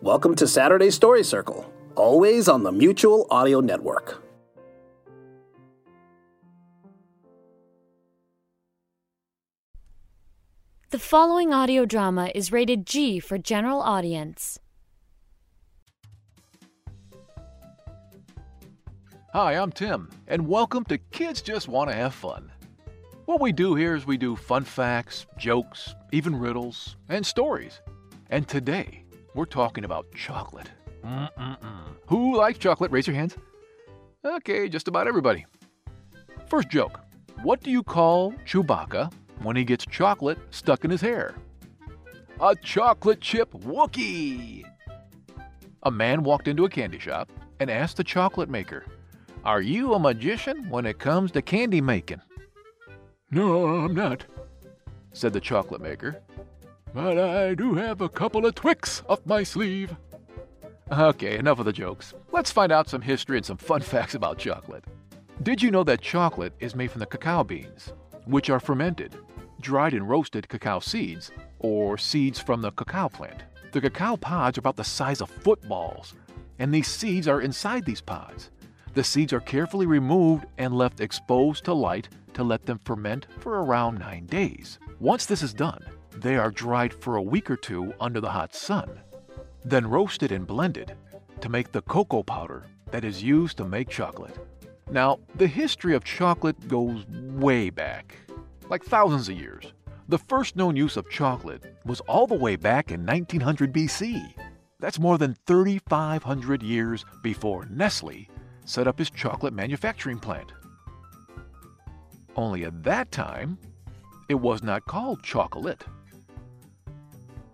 Welcome to Saturday Story Circle, always on the Mutual Audio Network. The following audio drama is rated G for general audience. Hi, I'm Tim, and welcome to Kids Just Want to Have Fun. What we do here is we do fun facts, jokes, even riddles, and stories. And today, we're talking about chocolate. Mm-mm-mm. Who likes chocolate? Raise your hands. Okay, just about everybody. First joke What do you call Chewbacca when he gets chocolate stuck in his hair? A chocolate chip Wookie! A man walked into a candy shop and asked the chocolate maker, Are you a magician when it comes to candy making? No, I'm not, said the chocolate maker. But I do have a couple of Twix up my sleeve. Okay, enough of the jokes. Let's find out some history and some fun facts about chocolate. Did you know that chocolate is made from the cacao beans, which are fermented, dried and roasted cacao seeds, or seeds from the cacao plant? The cacao pods are about the size of footballs, and these seeds are inside these pods. The seeds are carefully removed and left exposed to light to let them ferment for around 9 days. Once this is done, they are dried for a week or two under the hot sun, then roasted and blended to make the cocoa powder that is used to make chocolate. Now, the history of chocolate goes way back, like thousands of years. The first known use of chocolate was all the way back in 1900 BC. That's more than 3,500 years before Nestle set up his chocolate manufacturing plant. Only at that time, it was not called chocolate.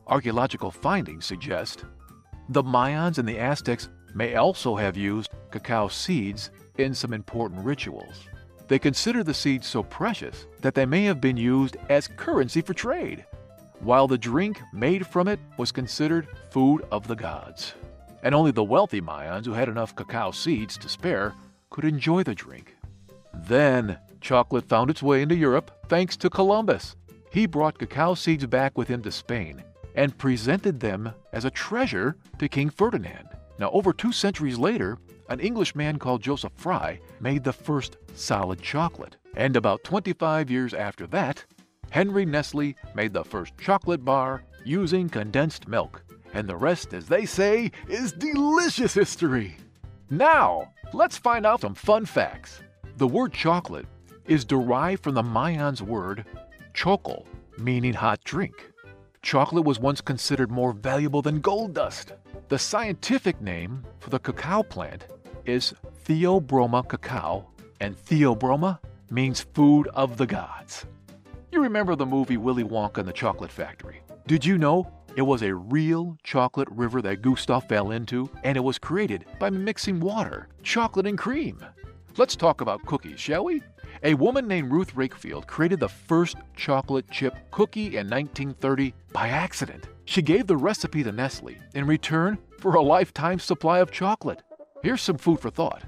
Archaeological findings suggest the Mayans and the Aztecs may also have used cacao seeds in some important rituals. They consider the seeds so precious that they may have been used as currency for trade, while the drink made from it was considered food of the gods. And only the wealthy Mayans who had enough cacao seeds to spare could enjoy the drink. Then, chocolate found its way into Europe thanks to Columbus. He brought cacao seeds back with him to Spain and presented them as a treasure to King Ferdinand. Now, over two centuries later, an Englishman called Joseph Fry made the first solid chocolate. And about 25 years after that, Henry Nestle made the first chocolate bar using condensed milk. And the rest, as they say, is delicious history. Now, let's find out some fun facts. The word chocolate is derived from the Mayans word chocol, meaning hot drink. Chocolate was once considered more valuable than gold dust. The scientific name for the cacao plant is Theobroma cacao, and Theobroma means food of the gods. You remember the movie Willy Wonka and the Chocolate Factory? Did you know it was a real chocolate river that Gustav fell into, and it was created by mixing water, chocolate, and cream? Let's talk about cookies, shall we? A woman named Ruth Wakefield created the first chocolate chip cookie in 1930 by accident. She gave the recipe to Nestle in return for a lifetime supply of chocolate. Here's some food for thought.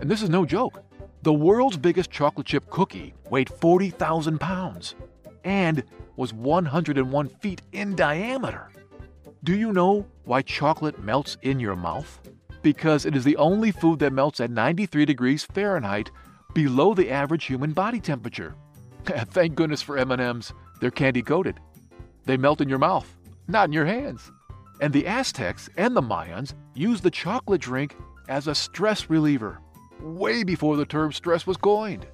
And this is no joke. The world's biggest chocolate chip cookie weighed 40,000 pounds and was 101 feet in diameter. Do you know why chocolate melts in your mouth? because it is the only food that melts at 93 degrees Fahrenheit below the average human body temperature. Thank goodness for M&Ms. They're candy coated. They melt in your mouth, not in your hands. And the Aztecs and the Mayans used the chocolate drink as a stress reliever, way before the term stress was coined.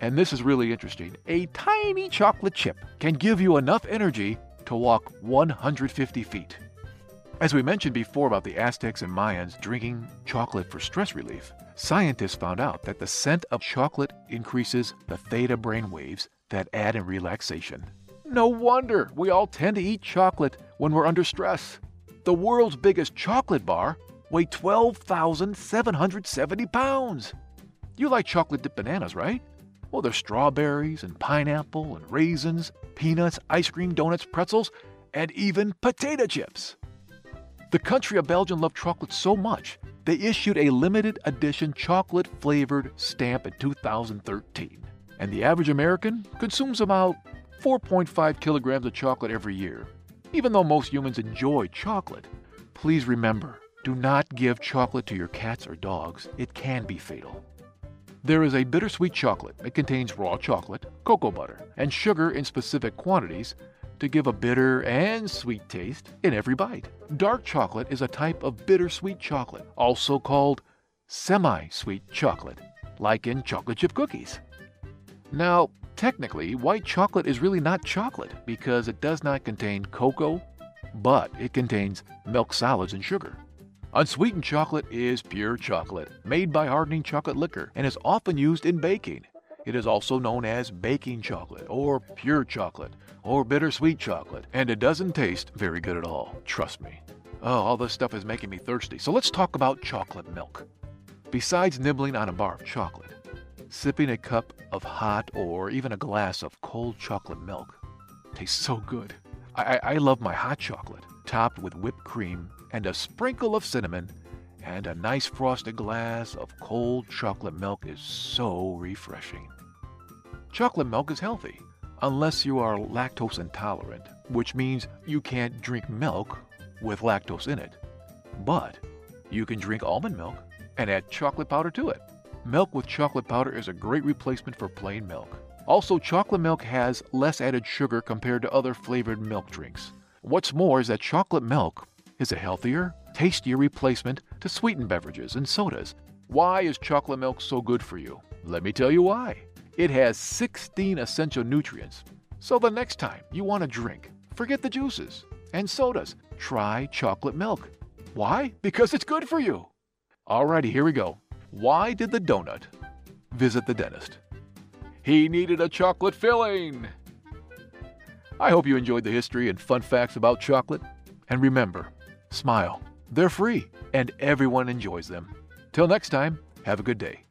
And this is really interesting. A tiny chocolate chip can give you enough energy to walk 150 feet. As we mentioned before about the Aztecs and Mayans drinking chocolate for stress relief, scientists found out that the scent of chocolate increases the theta brain waves that add in relaxation. No wonder we all tend to eat chocolate when we're under stress. The world's biggest chocolate bar weighed 12,770 pounds. You like chocolate dipped bananas, right? Well, there's strawberries and pineapple and raisins, peanuts, ice cream, donuts, pretzels, and even potato chips. The country of Belgium loved chocolate so much, they issued a limited edition chocolate flavored stamp in 2013. And the average American consumes about 4.5 kilograms of chocolate every year. Even though most humans enjoy chocolate, please remember do not give chocolate to your cats or dogs. It can be fatal. There is a bittersweet chocolate. It contains raw chocolate, cocoa butter, and sugar in specific quantities to give a bitter and sweet taste in every bite. Dark chocolate is a type of bittersweet chocolate, also called semi sweet chocolate, like in chocolate chip cookies. Now, technically, white chocolate is really not chocolate because it does not contain cocoa, but it contains milk solids and sugar. Unsweetened chocolate is pure chocolate, made by hardening chocolate liquor, and is often used in baking. It is also known as baking chocolate, or pure chocolate, or bittersweet chocolate, and it doesn't taste very good at all, trust me. Oh, all this stuff is making me thirsty, so let's talk about chocolate milk. Besides nibbling on a bar of chocolate, sipping a cup of hot or even a glass of cold chocolate milk tastes so good. I, I, I love my hot chocolate, topped with whipped cream and a sprinkle of cinnamon, and a nice frosted glass of cold chocolate milk is so refreshing. Chocolate milk is healthy, unless you are lactose intolerant, which means you can't drink milk with lactose in it. But you can drink almond milk and add chocolate powder to it. Milk with chocolate powder is a great replacement for plain milk. Also, chocolate milk has less added sugar compared to other flavored milk drinks. What's more is that chocolate milk is a healthier, tastier replacement to sweetened beverages and sodas. Why is chocolate milk so good for you? Let me tell you why. It has 16 essential nutrients. So the next time you want to drink, forget the juices and sodas. Try chocolate milk. Why? Because it's good for you. Alrighty, here we go. Why did the donut visit the dentist? He needed a chocolate filling. I hope you enjoyed the history and fun facts about chocolate. And remember, Smile. They're free, and everyone enjoys them. Till next time, have a good day.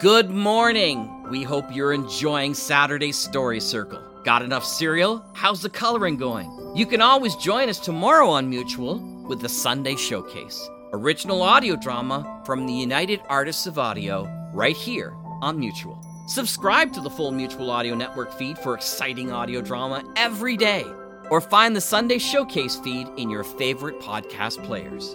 Good morning! We hope you're enjoying Saturday's Story Circle. Got enough cereal? How's the coloring going? You can always join us tomorrow on Mutual with the Sunday Showcase, original audio drama from the United Artists of Audio, right here on Mutual. Subscribe to the full Mutual Audio Network feed for exciting audio drama every day, or find the Sunday Showcase feed in your favorite podcast players.